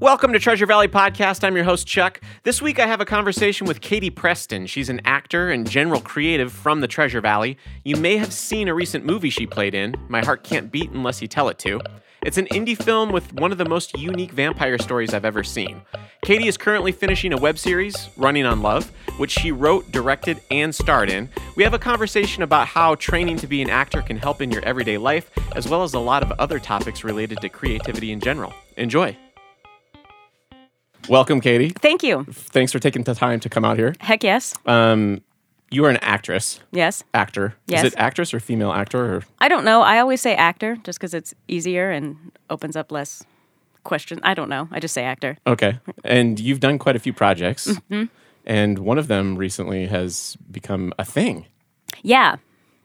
Welcome to Treasure Valley Podcast. I'm your host, Chuck. This week I have a conversation with Katie Preston. She's an actor and general creative from the Treasure Valley. You may have seen a recent movie she played in, My Heart Can't Beat Unless You Tell It To. It's an indie film with one of the most unique vampire stories I've ever seen. Katie is currently finishing a web series, Running on Love, which she wrote, directed, and starred in. We have a conversation about how training to be an actor can help in your everyday life, as well as a lot of other topics related to creativity in general. Enjoy. Welcome, Katie. Thank you. Thanks for taking the time to come out here. Heck yes. Um, you are an actress, Yes. actor. Yes. Is it actress or female actor? Or I don't know. I always say actor just because it's easier and opens up less questions. I don't know. I just say actor. okay, and you've done quite a few projects, Mm-hmm. and one of them recently has become a thing. Yeah.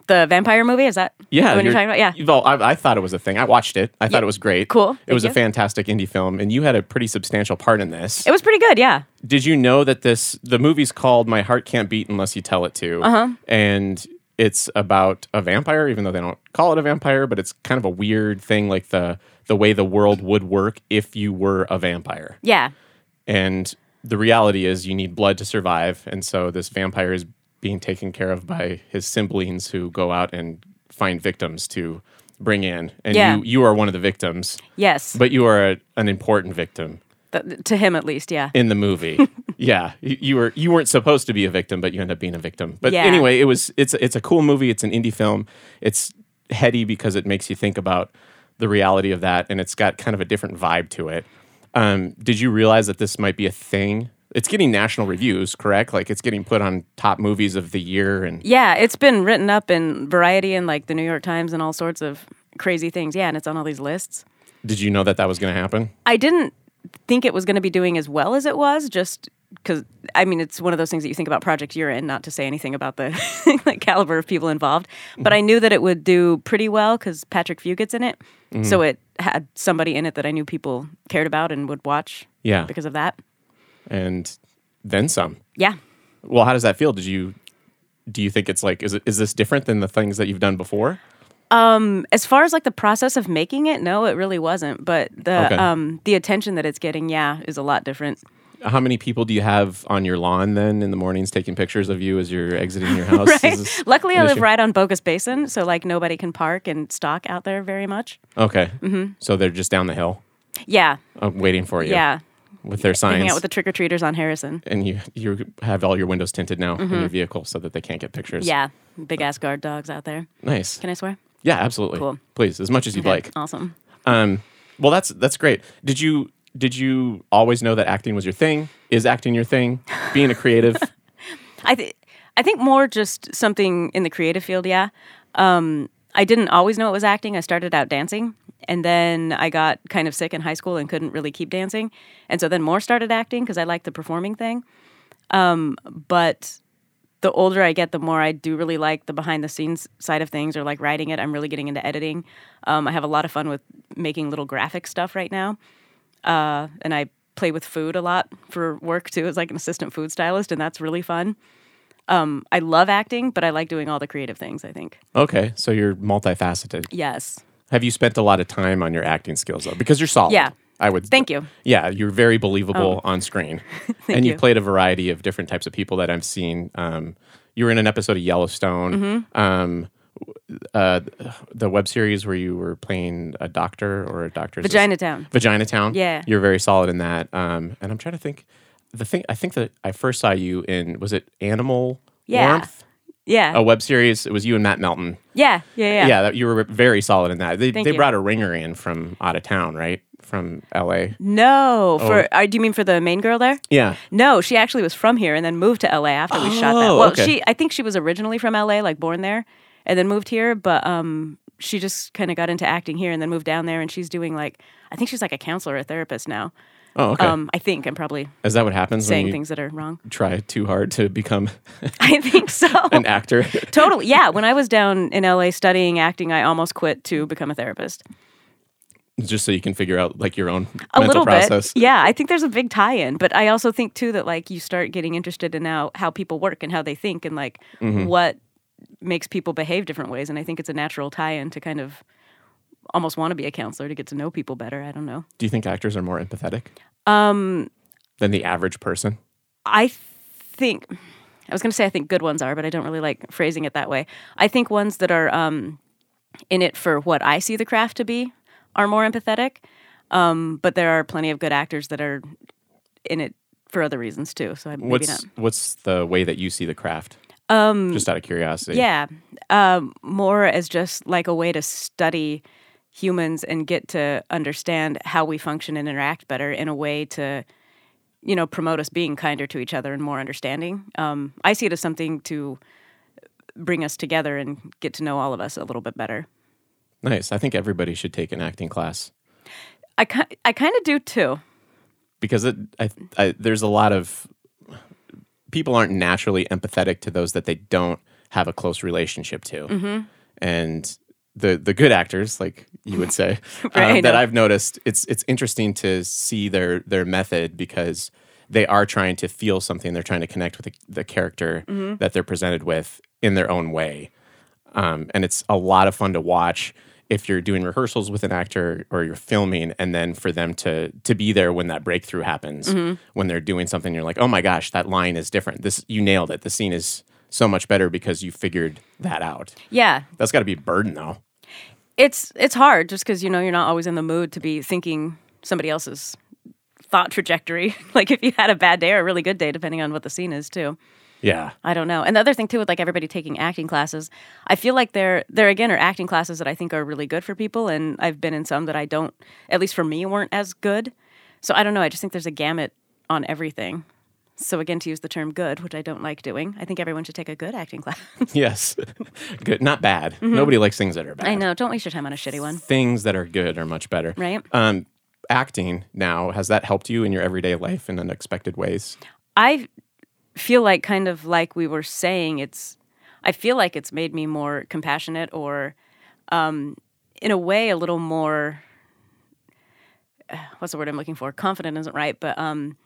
The vampire movie, is that Yeah, one you're, you're- talking about? Yeah. you've I, I thought it was a thing. I watched it. I thought it was great. Cool. It Thank was a fantastic indie film, and you had a pretty substantial part in this. It was pretty good. Yeah. Did you know that this the movie's called My Heart Can't Beat Unless You Tell It To? Uh-huh. And it's about a vampire, even though they don't call it a vampire, but it's kind of a weird thing, like the the way the world would work if you were a vampire. Yeah. And the reality is you need blood to survive, and so this vampire is being taken care of by his siblings who go out and find victims to bring in. And Yeah. you you are one of the victims, Yes. but you are a, an important victim to him, at least. Yeah. in the movie. yeah, you, you were you weren't supposed to be a victim, but you end up being a victim. But Yeah. anyway, it was it's it's a cool movie. It's an indie film. It's heady because it makes you think about the reality of that, and it's got kind of a different vibe to it. Um, did you realize that this might be a thing? It's getting national reviews, correct? Like it's getting put on top movies of the year, and yeah. It's been written up in Variety and like the New York Times and all sorts of crazy things. Yeah. And it's on all these lists. did you know that that was going to happen? I didn't think it was going to be doing as well as it was, just because I mean it's one of those things that you think about projects you're in. Not to say anything about the like, caliber of people involved, but I mm-hmm. knew that it would do pretty well because Patrick Fugit's in it, so mm-hmm. it had somebody in it that I knew people cared about and would watch. Yeah. because of that. And then some. Yeah. Well, how does that feel? Did you do you think it's like is it is this different than the things that you've done before? Um, As far as like the process of making it, no, it really wasn't. But the Okay. um the attention that it's getting, yeah, is a lot different. How many people do you have on your lawn then in the mornings taking pictures of you as you're exiting your house? Right. Luckily, I live right on Bogus Basin, so like nobody can park and stock out there very much. Okay. Mm-hmm. So they're just down the hill Yeah, uh, waiting for you yeah. With their Hanging signs. out with the trick or treaters on Harrison. and you you have all your windows tinted now in your vehicle so that they can't get pictures. Mm-hmm. Yeah, big ass guard dogs out there. Nice. Can I swear? Yeah, absolutely. Cool. Please, as much as you'd like. Awesome. Um, well, that's that's great. Did you did you always know that acting was your thing? Is acting your thing? Being a creative? I think I think more just something in the creative field. Yeah. Um, I didn't always know it was acting. I started out dancing, and then I got kind of sick in high school and couldn't really keep dancing, and so then more started acting because I liked the performing thing. Um, but the older I get, the more I do really like the behind the scenes side of things or like writing it. I'm really getting into editing. Um, I have a lot of fun with making little graphic stuff right now. Uh, and I play with food a lot for work too, as like an assistant food stylist, and that's really fun. Um, I love acting, but I like doing all the creative things, I think. Okay, so you're multifaceted. Yes. Have you spent a lot of time on your acting skills though? Because you're solid. Yeah. I would Thank you. Yeah, you're very believable on screen. and you you. played a variety of different types of people that I've seen. Um, you were in an episode of Yellowstone. Mm-hmm. Um, uh, the web series where you were playing a doctor or a doctor's Vagina Town. Vagina Town. Yeah. You're very solid in that. Um, and I'm trying to think the thing I think that I first saw you in was it Animal Yeah. Warmth? Yeah. A web series. It was you and Matt Melton. yeah. Yeah. Yeah. Yeah, that, you were very solid in that. They, Thank they you. brought a ringer in from out of town, right? From LA. No. Oh. For uh, do you mean for the main girl there? Yeah. No, she actually was from here and then moved to LA after we shot that. Oh, Well, okay. she I think she was originally from LA, like born there, and then moved here, but um she just kind of got into acting here and then moved down there and she's doing like I think she's like a counselor, a therapist now. Oh, okay. Um I think I'm probably Is that what happens saying things that are wrong. try too hard to become I think so. an actor? totally. Yeah, when I was down in LA studying acting, I almost quit to become a therapist. Just so you can figure out like your own a mental little process. bit yeah i think there's a big tie-in but i also think too that like you start getting interested in how how people work and how they think and like Mm-hmm. what makes people behave different ways and i think it's a natural tie-in to kind of almost want to be a counselor to get to know people better i don't know Do you think actors are more empathetic? Um, than the average person. I think I was going to say I think good ones are, but I don't really like phrasing it that way. I think ones that are um, in it for what I see the craft to be are more empathetic. Um, but there are plenty of good actors that are in it for other reasons too. So maybe what's not. what's the way that you see the craft? Um, just out of curiosity. Yeah, um, more as just like a way to study humans and get to understand how we function and interact better in a way to you know promote us being kinder to each other and more understanding. Um, i see it as something to bring us together and get to know all of us a little bit better. Nice. I think everybody should take an acting class. I, I kind of do too. Because it, I, I, there's a lot of people aren't naturally empathetic to those that they don't have a close relationship to. Mm-hmm. and the the good actors, like you would say, right, um, that I've noticed, it's it's interesting to see their their method because they are trying to feel something. They're trying to connect with the, the character mm-hmm. that they're presented with in their own way, um, and it's a lot of fun to watch if you're doing rehearsals with an actor or you're filming and then for them to to be there when that breakthrough happens mm-hmm. when they're doing something you're like oh my gosh that line is different this you nailed it the scene is so much better because you figured that out. Yeah. That's got to be a burden though. It's it's hard just cuz you know you're not always in the mood to be thinking somebody else's thought trajectory. like if you had a bad day or a really good day depending on what the scene is too. Yeah. I don't know. And the other thing too with like everybody taking acting classes, I feel like there there again are acting classes that I think are really good for people and I've been in some that I don't at least for me weren't as good. So I don't know, I just think there's a gamut on everything. So again, to use the term "good," which I don't like doing, I think everyone should take a good acting class. yes, good, not bad. Mm-hmm. Nobody likes things that are bad. I know. Don't waste your time on a shitty one. Things that are good are much better. Right. Um, acting now has that helped you in your everyday life in unexpected ways? I feel like kind of like we were saying, it's. I feel like it's made me more compassionate, or, um, in a way, a little more. what's the word I'm looking for? Confident isn't right, but um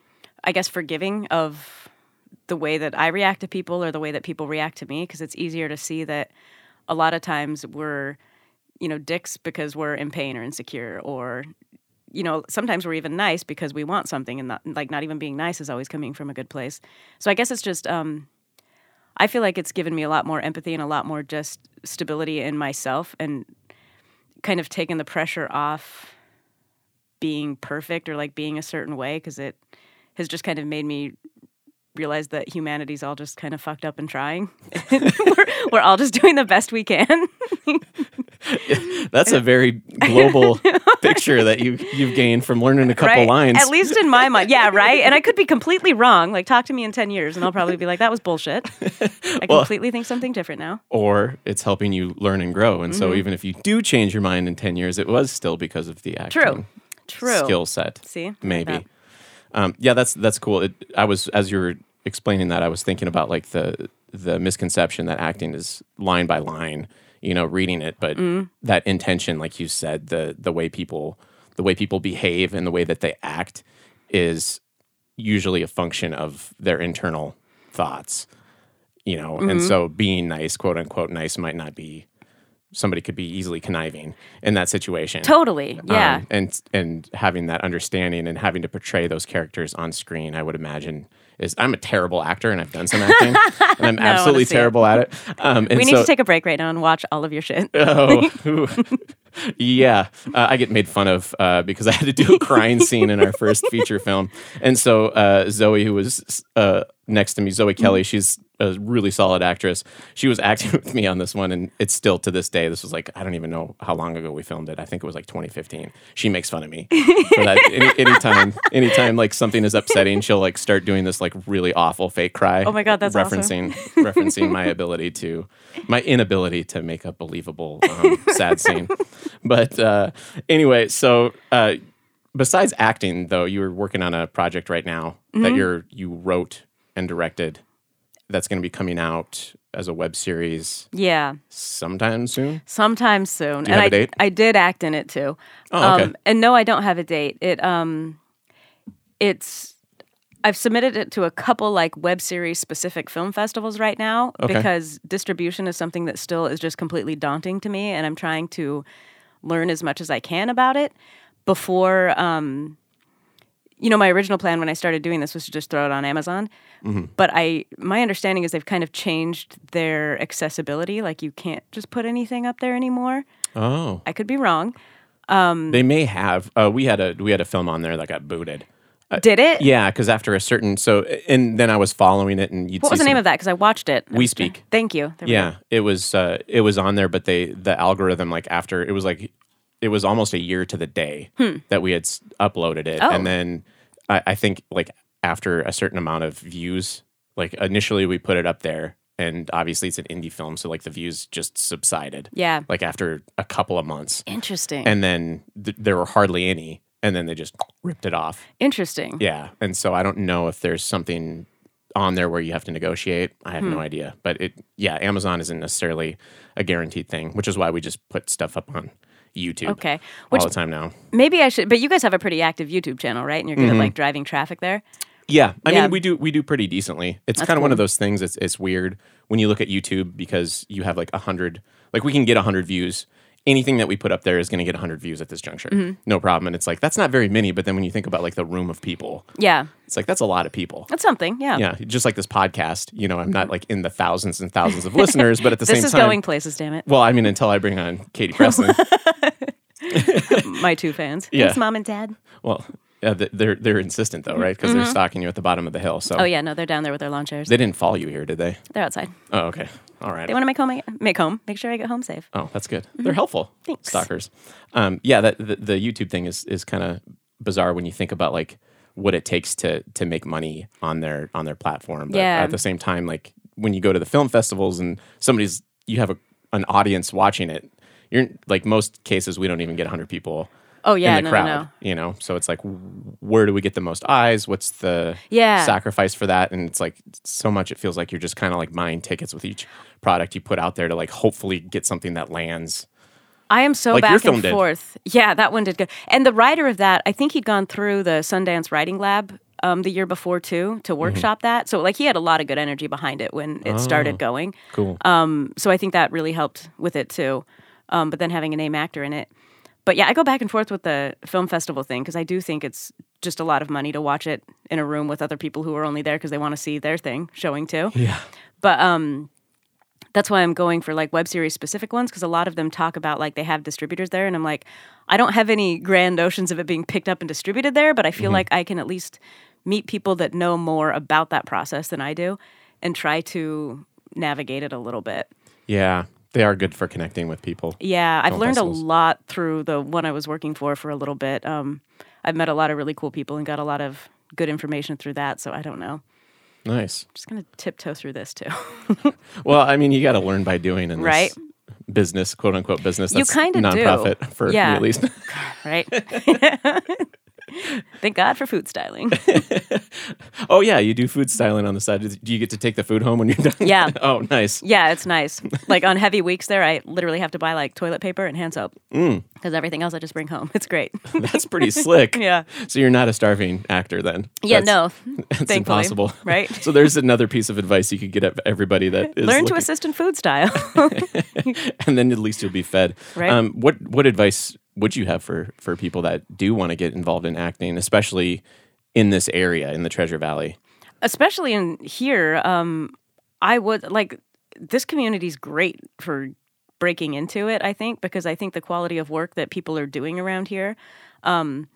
I guess, forgiving of the way that I react to people or the way that people react to me because it's easier to see that a lot of times we're, you know, dicks because we're in pain or insecure or you know, sometimes we're even nice because we want something and not, like not even being nice is always coming from a good place. So I guess it's just um I feel like it's given me a lot more empathy and a lot more just stability in myself and kind of taken the pressure off being perfect or like being a certain way because it has just kind of made me realize that humanity's all just kind of fucked up and trying. we're, we're all just doing the best we can. That's a very global picture that you you've gained from learning a couple right? lines. At least in my mind, yeah, right. And I could be completely wrong. Like, talk to me in ten years, and I'll probably be like, "That was bullshit." I well, completely think something different now. Or it's helping you learn and grow, and mm-hmm. so even if you do change your mind in ten years, it was still because of the acting. True. True. Skill set. See, maybe. Um, yeah, that's that's cool. It, I was as you were explaining that, I was thinking about like the the misconception that acting is line by line, you know, reading it, but mm. that intention, like you said, the the way people the way people behave and the way that they act is usually a function of their internal thoughts, you know, mm-hmm. and so being nice, quote unquote, nice might not be somebody could be easily conniving in that situation. Totally, yeah. Um, and and having that understanding and having to portray those characters on screen, I would imagine is I'm a terrible actor and I've done some acting and I'm no, absolutely terrible it. at it. Um, we need so, to take a break right now and watch all of your shit. oh, yeah, uh, I get made fun of uh, because I had to do a crying scene in our first feature film, and so uh, Zoe, who was uh, next to me, Zoe Kelly, she's a really solid actress. She was acting with me on this one, and it's still to this day. This was like I don't even know how long ago we filmed it. I think it was like 2015. She makes fun of me for that. Any, anytime, anytime like something is upsetting, she'll like start doing this like really awful fake cry. Oh my god, that's referencing awesome. referencing my ability to my inability to make a believable um, sad scene. But uh, anyway, so. Uh, besides acting, though, you were working on a project right now mm-hmm. that you're you wrote and directed that's going to be coming out as a web series. Yeah. Sometime soon. Sometime soon. And I, date? I did act in it too. Oh, okay. Um, and no, I don't have a date. It um, it's I've submitted it to a couple like web series specific film festivals right now okay. because distribution is something that still is just completely daunting to me, and I'm trying to learn as much as I can about it before um you know, my original plan when I started doing this was to just throw it on Amazon. Mm-hmm. But I, my understanding is they've kind of changed their accessibility. Like you can't just put anything up there anymore. Oh, I could be wrong. they may have. Uh, we had a we had a film on there that got booted. Did it? Yeah, because after a certain so, and then I was following it, and you'd What was the name of that? Because I watched it. We trying- Speak. Thank you. There Yeah, it was uh, it was on there, but they the algorithm like after it was like it was almost a year to the day that we had s- uploaded it, Hmm. Oh. and then I, I think like after a certain amount of views, like initially we put it up there, and obviously it's an indie film, so like the views just subsided. Yeah. like after a couple of months, Interesting. and then th- there were hardly any, and then they just ripped it off. Interesting. Yeah, and so I don't know if there's something on there where you have to negotiate. I have Hmm. no idea, but it yeah, Amazon isn't necessarily a guaranteed thing, which is why we just put stuff up on YouTube. Okay. Which, all the time now. maybe I should. But you guys have a pretty active YouTube channel, right? And you're good Mm-hmm. at like driving traffic there. Yeah, I Yeah. mean we do we do pretty decently. It's kind of one of those things. It's it's weird when you look at YouTube because you have like a hundred, like we can get a hundred views. Anything that we put up there is going to get 100 views at this juncture. Mm-hmm. No problem. And it's like, that's not very many. But then when you think about like the room of people, Yeah, it's like, that's a lot of people. that's something. Yeah. yeah, just like this podcast, you know, I'm not like in the thousands and thousands of listeners, but at the same time. This is going places. Damn it. well, I mean, until I bring on Katie Preston, My two fans. Yeah. Thanks, mom and dad. well, th- they're they're insistent though, right? Because they're stalking you at the bottom of the hill. So Mm-hmm. Oh yeah, no, they're down there with their lawn chairs. they didn't follow you here, did they? They're outside. Oh, okay, all right. They want to make home, make home, make sure I get home safe. Oh, that's good. They're helpful. Mm-hmm. Thanks. Stalkers. Um, yeah, that the, the YouTube thing is is kind of bizarre when you think about like what it takes to to make money on their on their platform. But Yeah. at the same time, like when you go to the film festivals and somebody's you have a, an audience watching it, you're like most cases we don't even get 100 people Oh yeah, in the no, no, crowd, no. you know. So it's like where do we get the most eyes? What's the Yeah. sacrifice for that? And it's like so much it feels like you're just kind of like buying tickets with each product you put out there to like hopefully get something that lands. I am so Like back and did. forth. Yeah, that one did good. And the writer of that, I think he'd gone through the Sundance Writing Lab um, the year before too to workshop that. So like he had a lot of good energy behind it when it started going. Cool. Um, so I think that really helped with it too. Um, but then having a name actor in it. But yeah, I go back and forth with the film festival thing because I do think it's just a lot of money to watch it in a room with other people who are only there because they want to see their thing showing too. yeah. But um, that's why I'm going for like web series specific ones because a lot of them talk about like they have distributors there, and I'm like, I don't have any grand notions of it being picked up and distributed there, but I feel like I can at least meet people that know more about that process than I do, and try to navigate it a little bit. Yeah. They are good for connecting with people. Yeah, I've learned festivals. a lot through the one I was working for for a little bit. Um, I've met a lot of really cool people and got a lot of good information through that. So I don't know. Nice. just gonna tiptoe through this too, Well, I mean, you got to learn by doing in this Right. business, quote unquote business. You kinda do. nonprofit for Yeah. me at least. right? Thank God for food styling. oh yeah, you do food styling on the side. Do you get to take the food home when you're done? Yeah. oh, nice. Yeah, it's nice. Like on heavy weeks there, I literally have to buy like toilet paper and hand soap Mm. because everything else I just bring home. It's great. That's pretty slick. Yeah. So you're not a starving actor then? yeah, That's- no, That's thankfully, impossible. right? So there's another piece of advice you could get at everybody that is Learn to assist in food style. and then at least you'll be fed. Right. Um, what what advice would you have for for people that do want to get involved in acting, especially in this area in the Treasure Valley? Especially in here, um, I would like this community's great for breaking into it. I think because I think the quality of work that people are doing around here. Um,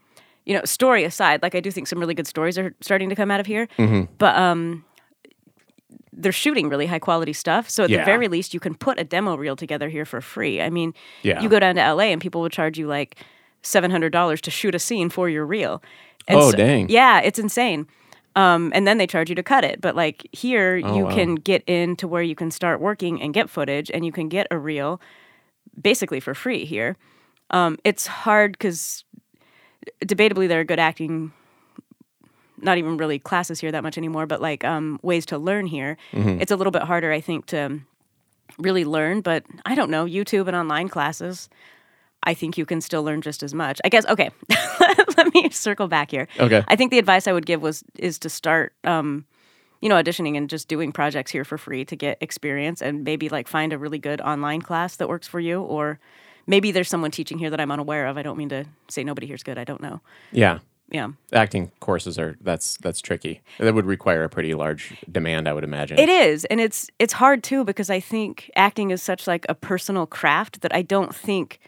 you know, story aside, like I do think some really good stories are starting to come out of here. Mm-hmm. But um, they're shooting really high quality stuff. So at Yeah. the very least, you can put a demo reel together here for free. I mean, Yeah. you go down to LA and people will charge you like seven hundred dollars to shoot a scene for your reel. And Oh, dang. Yeah, it's insane. Um, and then they charge you to cut it. But like here, you Oh, wow. can get into where you can start working and get footage, and you can get a reel basically for free here. Um, it's hard because debatably there are good acting not even really classes here that much anymore but like um, ways to learn here. It's a little bit harder i think to really learn but i don't know youtube and online classes i think you can still learn just as much. I guess okay let me circle back here. Okay. i think the advice i would give was is to start um, you know auditioning and just doing projects here for free to get experience and maybe like find a really good online class that works for you or maybe there's someone teaching here that i'm unaware of. I don't mean to say nobody here's good i don't know. Yeah. Yeah. Acting courses are that's that's tricky. That would require a pretty large demand, I would imagine. It is, and it's it's hard too because I think acting is such like a personal craft that I don't think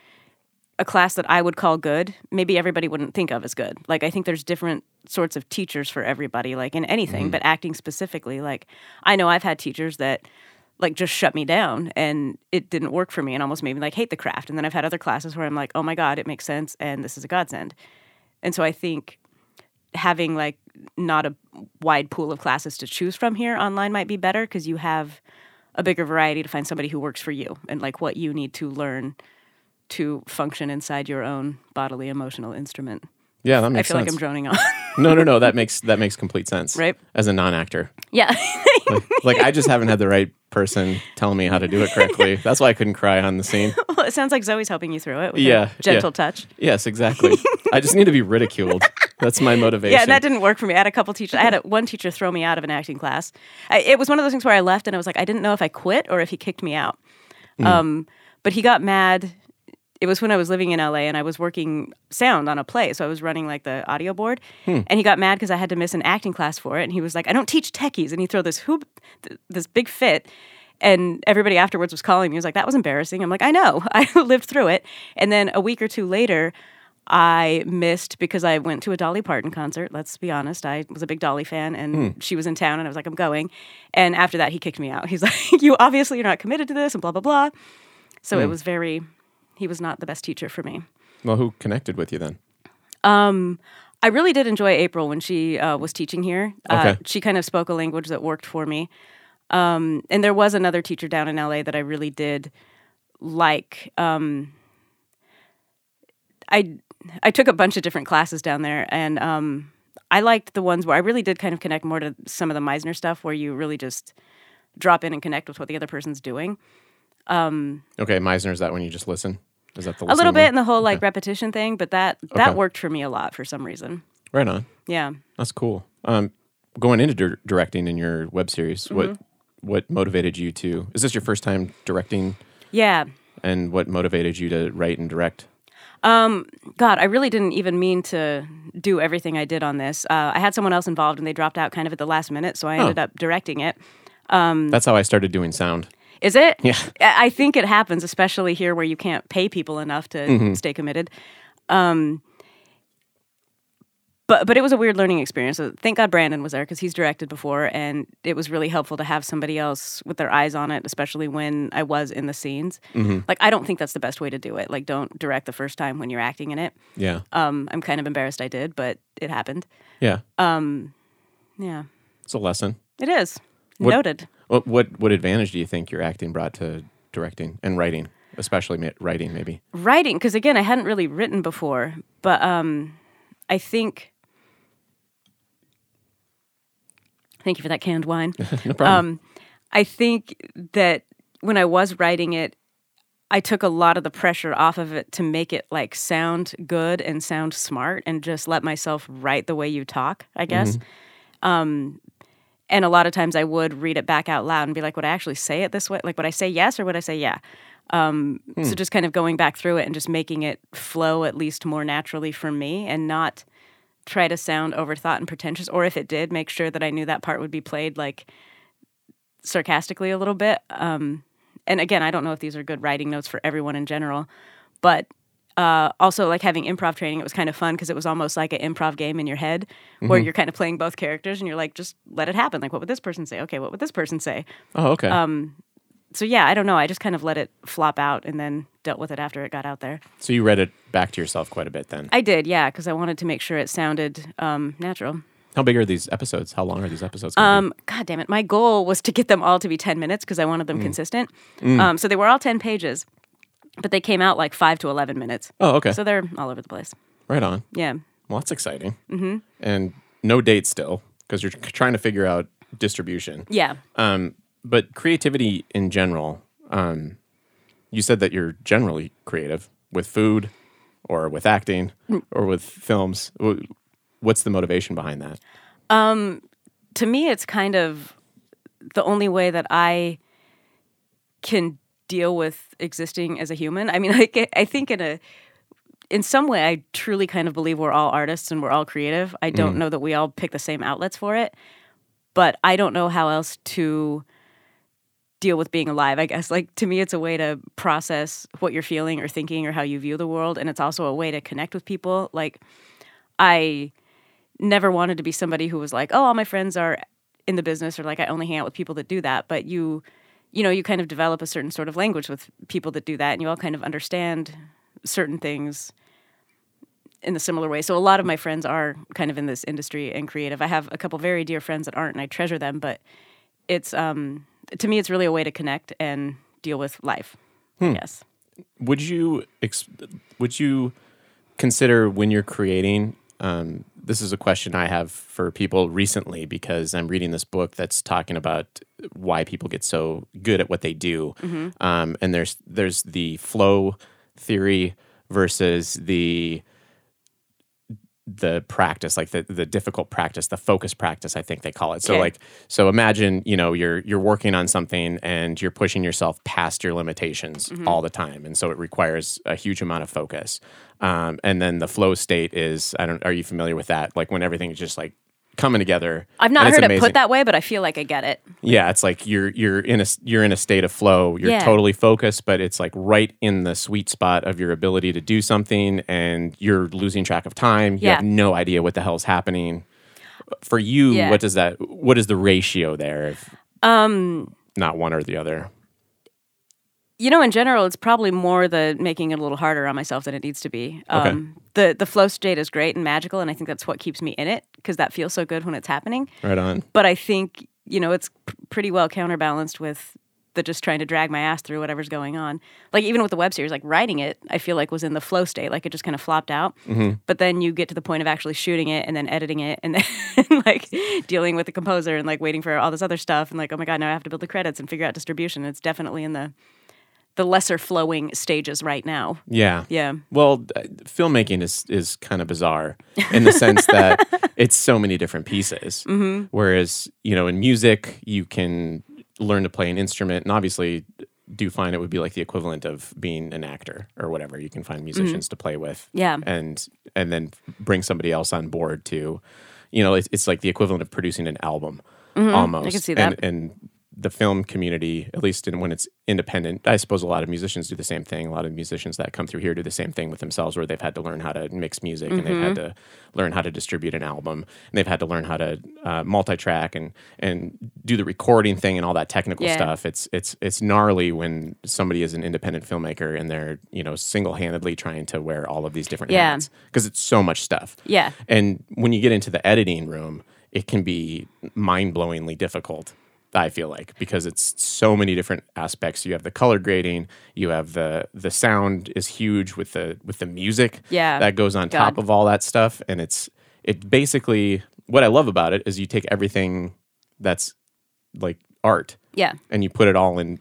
a class that I would call good, maybe everybody wouldn't think of as good. Like I think there's different sorts of teachers for everybody, like in anything, mm-hmm. but acting specifically, like I know I've had teachers that like just shut me down and it didn't work for me and almost made me like hate the craft. And then I've had other classes where I'm like, oh my God, it makes sense and this is a godsend. And so I think having like not a wide pool of classes to choose from here online might be better because you have a bigger variety to find somebody who works for you and like what you need to learn to function inside your own bodily emotional instrument. yeah, that makes sense. I feel sense. like I'm droning on. no, no, no. That makes that makes complete sense. Right. As a non-actor, yeah. like, like I just haven't had the right person tell me how to do it correctly. That's why I couldn't cry on the scene. well, it sounds like Zoe's helping you through it with Yeah, a gentle yeah. touch. Yes, exactly. I just need to be ridiculed. That's my motivation. Yeah, and that didn't work for me. I had a couple teachers. I had a, one teacher throw me out of an acting class. I, it was one of those things where I left and I was like, I didn't know if I quit or if he kicked me out. Um, but he got mad. It was when I was living in LA and I was working sound on a play, so I was running like the audio board. Hmm. And he got mad because I had to miss an acting class for it. And he was like, "I don't teach techies," and he threw this hoop, th- this big fit. And everybody afterwards was calling me. He was like, "That was embarrassing." I'm like, "I know. I lived through it." And then a week or two later, I missed because I went to a Dolly Parton concert. Let's be honest, I was a big Dolly fan, and hmm. she was in town, and I was like, "I'm going." And after that, he kicked me out. He's like, "You obviously you're not committed to this," and blah blah blah. So it hmm. was very. He was not the best teacher for me. Well, who connected with you then? I really did enjoy April when she uh, was teaching here. Uh, she kind of spoke a language that worked for me. Um, and there was another teacher down in LA that I really did like. Um, I I took a bunch of different classes down there, and um, I liked the ones where I really did kind of connect more to some of the Meisner stuff, where you really just drop in and connect with what the other person's doing Okay, Meisner, is that when you just listen? Is that the a little bit one? in the whole like repetition thing. But that that Okay. worked for me a lot for some reason. Right on. Yeah. That's cool. Um, going into dir- directing in your web series, what Mm-hmm. what motivated you to? Is this your first time directing? Yeah. And what motivated you to write and direct? Um, God, I really didn't even mean to do everything I did on this. Uh, I had someone else involved, and they dropped out kind of at the last minute, so I ended up directing it. Um, That's how I started doing sound. Is it? Yeah. I think it happens, especially here where you can't pay people enough to stay committed. Um, but but it was a weird learning experience. So Thank God Brandon was there because he's directed before, and it was really helpful to have somebody else with their eyes on it, especially when I was in the scenes. Like I don't think that's the best way to do it. Like don't direct the first time when you're acting in it. Yeah. Um, I'm kind of embarrassed I did, but it happened. Yeah. Um, Yeah, it's a lesson. it is What- noted. What what what advantage do you think your acting brought to directing and writing, especially writing maybe? writing because again i hadn't really written before but um i think thank you for that canned wine No problem. um i think that when i was writing it i took a lot of the pressure off of it to make it like sound good and sound smart and just let myself write the way you talk i guess um and a lot of times i would read it back out loud and be like would i actually say it this way? Like would i say yes or would i say yeah? Um, so just kind of going back through it and just making it flow at least more naturally for me and not try to sound overthought and pretentious. Or if it did make sure that i knew that part would be played like sarcastically a little bit. Um, and again i don't know if these are good writing notes for everyone in general but uh, also like having improv training it was kind of fun because it was almost like an improv game in your head where you're kind of playing both characters and you're like just let it happen. Like what would this person say? Okay what would this person say? Oh, okay. um, so yeah i don't know. I just kind of let it flop out and then dealt with it after it got out there. So you read it back to yourself quite a bit then. i did yeah because i wanted to make sure it sounded um, natural. How big are these episodes? How long are these episodes? um, god damn it. My goal was to get them all to be 10 minutes because i wanted them consistent. Um, so they were all 10 pages but they came out like 5 to 11 minutes? Oh, okay. so they're all over the place right on. yeah Well, that's exciting. Mm-hmm. And no date still because you're trying to figure out distribution. yeah Um, but creativity in general, um, you said that you're generally creative with food or with acting or with films. What's the motivation behind that? Um, to me it's kind of the only way that i can deal with existing as a human i mean like i think in a in some way, I truly kind of believe we're all artists and we're all creative. I don't mm. know that we all pick the same outlets for it, but I don't know how else to deal with being alive. I guess like to me, it's a way to process what you're feeling or thinking or how you view the world, and it's also a way to connect with people. Like I never wanted to be somebody who was like, oh, all my friends are in the business or like I only hang out with people that do that, but you you know, you kind of develop a certain sort of language with people that do that and you all kind of understand certain things in a similar way. So a lot of my friends are kind of in this industry and creative. I have a couple very dear friends that aren't and I treasure them, but it's um to me it's really a way to connect and deal with life. Yes. would you ex- would you consider when you're creating um, this is a question i have for people recently because i'm reading this book that's talking about why people get so good at what they do. Um, and there's there's the flow theory versus the the practice like the, the difficult practice the focus practice i think they call it so Okay. like so imagine you know you're you're working on something and you're pushing yourself past your limitations Mm-hmm. all the time and so it requires a huge amount of focus um, and then the flow state is i don't are you familiar with that like when everything is just like coming together I've not heard it put that way, but I feel like I get it. Yeah, it's like you're you're in a you're in a state of flow. You're Yeah. totally focused, but it's like right in the sweet spot of your ability to do something, and you're losing track of time. You Yeah. have no idea what the hell's happening. For you, Yeah. what does that? What is the ratio there? If Um not one or the other. You know, in general, it's probably more the making it a little harder on myself than it needs to be. Um, the the flow state is great and magical, and I think that's what keeps me in it because that feels so good when it's happening. Right on. But I think you know it's p- pretty well counterbalanced with the just trying to drag my ass through whatever's going on. Like even with the web series, like writing it, I feel like was in the flow state, like it just kind of flopped out. But then you get to the point of actually shooting it and then editing it and then like dealing with the composer and like waiting for all this other stuff and like oh my god, now I have to build the credits and figure out distribution. It's definitely in the the lesser flowing stages right now. Yeah. Yeah. Well, filmmaking is is kind of bizarre in the sense that it's so many different pieces. Mm-hmm. Whereas you know, in music, you can learn to play an instrument, and obviously, do find it would be like the equivalent of being an actor or whatever. You can find musicians to play with, Mm-hmm. Yeah. and and then bring somebody else on board to, you know, it's, it's like the equivalent of producing an album almost. Mm-hmm. can see And, that. and the film community, at least in, when it's independent, I suppose a lot of musicians do the same thing. A lot of musicians that come through here do the same thing with themselves, where they've had to learn how to mix music and they've had to learn how to distribute an album and they've had to learn how to uh, multi-track and and do the recording thing and all that technical Yeah. stuff. It's it's it's gnarly when somebody is an independent filmmaker and they're you know single-handedly trying to wear all of these different Yeah. hats because it's so much stuff. Yeah. And when you get into the editing room, it can be mind blowingly difficult. I feel like because it's so many different aspects. You have the color grading, you have the the sound is huge with the with the music Yeah. that goes on top of all that stuff, and it's it basically what I love about it is you take everything that's like art Yeah. and you put it all in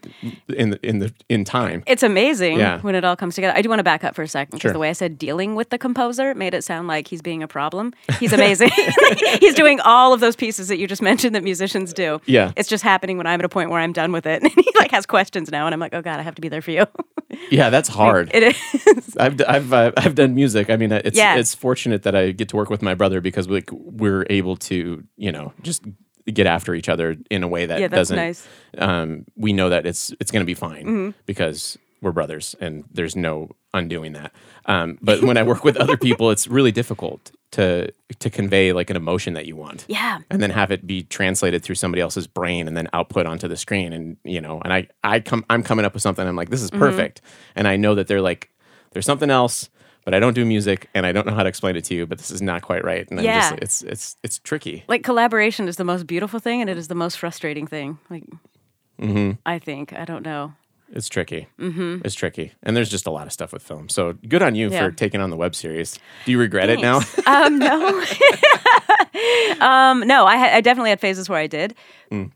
in the in the in time. It's amazing Yeah. when it all comes together. I do want to back up for a second because Sure. the way I said dealing with the composer made it sound like he's being a problem. He's amazing. he's doing all of those pieces that you just mentioned that musicians do. Yeah. It's just happening when I'm at a point where I'm done with it. And he like has questions now and I'm like, "Oh god, I have to be there for you." Yeah, that's hard. it is. I've I've uh, I've done music. I mean, uh, it's it's fortunate that I get to work with my brother because we we're able to you know just get after each other in a way that Yeah, that's doesn't. nice. Um, we know that it's it's going to be fine Mm-hmm. because we're brothers and there's no undoing that. Um, but when I work with other people, it's really difficult to to convey like an emotion that you want Yeah. and then have it be translated through somebody else's brain and then output onto the screen and you know and i i come i'm coming up with something i'm like this is Mm-hmm. perfect and i know that they're like there's something else but i don't do music and i don't know how to explain it to you but this is not quite right and Yeah. just, it's it's it's tricky Like collaboration is the most beautiful thing and it is the most frustrating thing. Like mm-hmm. I think. I don't know. it's tricky mm-hmm. it's tricky and there's just a lot of stuff with film so good on you Yeah. for taking on the web series do you regret it now um, no. um, no, I, had, I definitely had phases where I did.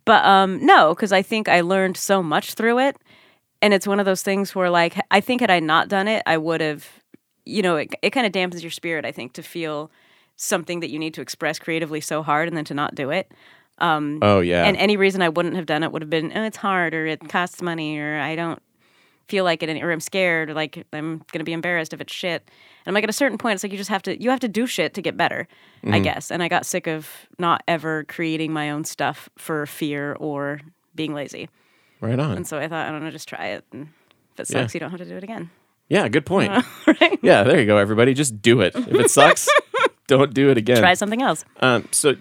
But um, no, because I think I learned so much through it. And it's one of those things where, like, I think had I not done it, I would have, you know, it, it kind of dampens your spirit, I think, to feel something that you need to express creatively so hard and then to not do it. Um, oh yeah And any reason I wouldn't have done it would have been, oh, it's hard or it costs money or I don't feel like it or I'm scared or like I'm gonna be embarrassed if it's shit. And I'm like at a certain point, it's like you just have to you have to do shit to get better, I mm-hmm. guess. And I got sick of not ever creating my own stuff for fear or being lazy. Right on. And so I thought, I don't know, just try it. And if it Yeah. sucks, you don't have to do it again. Yeah, good point. right? Yeah, there you go, everybody. Just do it. If it sucks, don't do it again. Try something else. Um, so,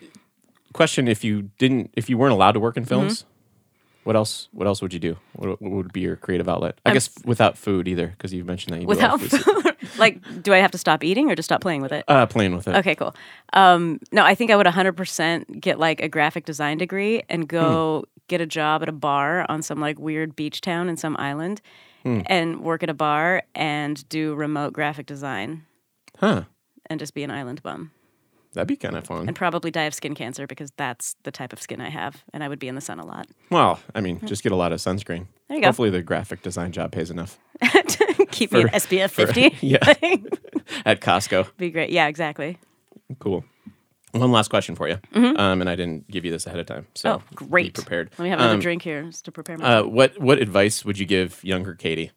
question: If you didn't, if you weren't allowed to work in films, Mm-hmm. what else? What else would you do? What, what would be your creative outlet? I guess without food either, because you mentioned that you Without food. like, do I have to stop eating or just stop playing with it? uh, playing with it. Okay, cool. Um, no, I think I would 100% get like a graphic design degree and go get a job at a bar on some like weird beach town in some island and work at a bar and do remote graphic design Huh? and just be an island bum That'd be kind of fun. and probably die of skin cancer because that's the type of skin I have and I would be in the sun a lot. Well, I mean, just get a lot of sunscreen. Hmm. There you go. Hopefully, the graphic design job pays enough Keep me at SPF 50. yeah. at Costco. be great. Yeah, exactly. Cool. One last question for you, um, and I didn't give you this ahead of time, so Mm-hmm. Oh, great. Be prepared. Let me have another Um, drink here just to prepare myself. Uh, what what advice would you give younger Katie?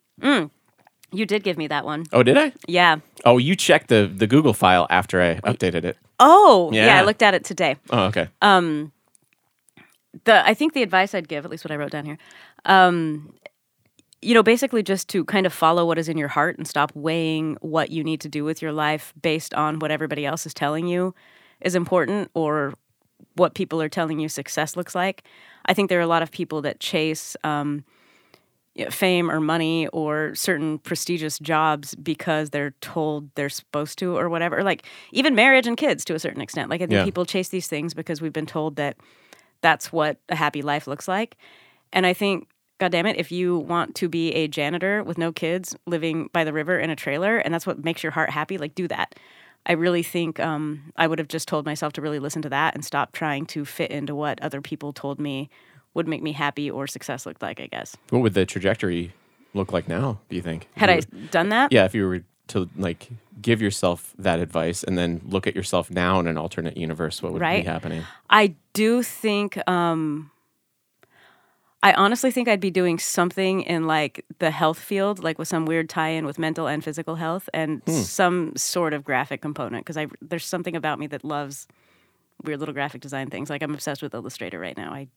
you did give me that one. Oh, did I? Yeah. Oh, you checked the the Google file after I updated it. Oh, yeah. Yeah. I looked at it today. Oh, okay. the I think the advice I'd give, at least what I wrote down here, um, you know, basically just to kind of follow what is in your heart and stop weighing what you need to do with your life based on what everybody else is telling you is important or what people are telling you success looks like. I think there are a lot of people that chase um, fame or money or certain prestigious jobs because they're told they're supposed to or whatever. Like even marriage and kids to a certain extent. Like I think Yeah. people chase these things because we've been told that that's what a happy life looks like. And I think, God damn it, if you want to be a janitor with no kids living by the river in a trailer and that's what makes your heart happy, like do that. I really think um, I would have just told myself to really listen to that and stop trying to fit into what other people told me would make me happy or success looked like, I guess. What would the trajectory look like now? Do you think? Had I you were- done that? yeah, if you were to like give yourself that advice and then look at yourself now in an alternate universe, what would Right. be happening? I do think um I honestly think I'd be doing something in like the health field, like with some weird tie-in with mental and physical health, and hmm. some sort of graphic component. Because I there's something about me that loves weird little graphic design things. Like I'm obsessed with Illustrator right now. I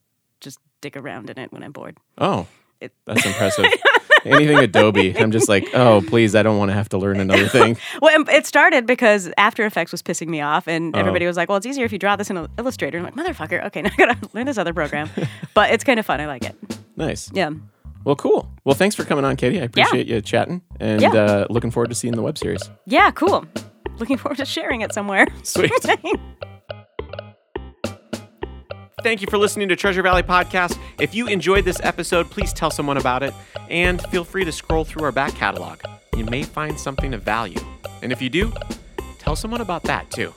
just dick around in it when I'm bored. Oh, It- that's impressive. Anything Adobe, I'm just like, oh, please, I don't want to have to learn another thing. Well, it- started because After Effects was pissing me off, and Oh. everybody was like, "Well, it's easier if you draw this in Illustrator." I'm like, "Motherfucker, okay, now I gotta learn this other program." but it's kind of fun. I like it. Nice. Yeah. Well, cool. Well, thanks for coming on, Katie. I appreciate you chatting, and Yeah. uh, looking forward to seeing the web series. Yeah, cool. Looking forward to sharing it somewhere. Sweet. Thank you for listening to Treasure Valley Podcast. If you enjoyed this episode, please tell someone about it and feel free to scroll through our back catalog. You may find something of value. And if you do, tell someone about that too.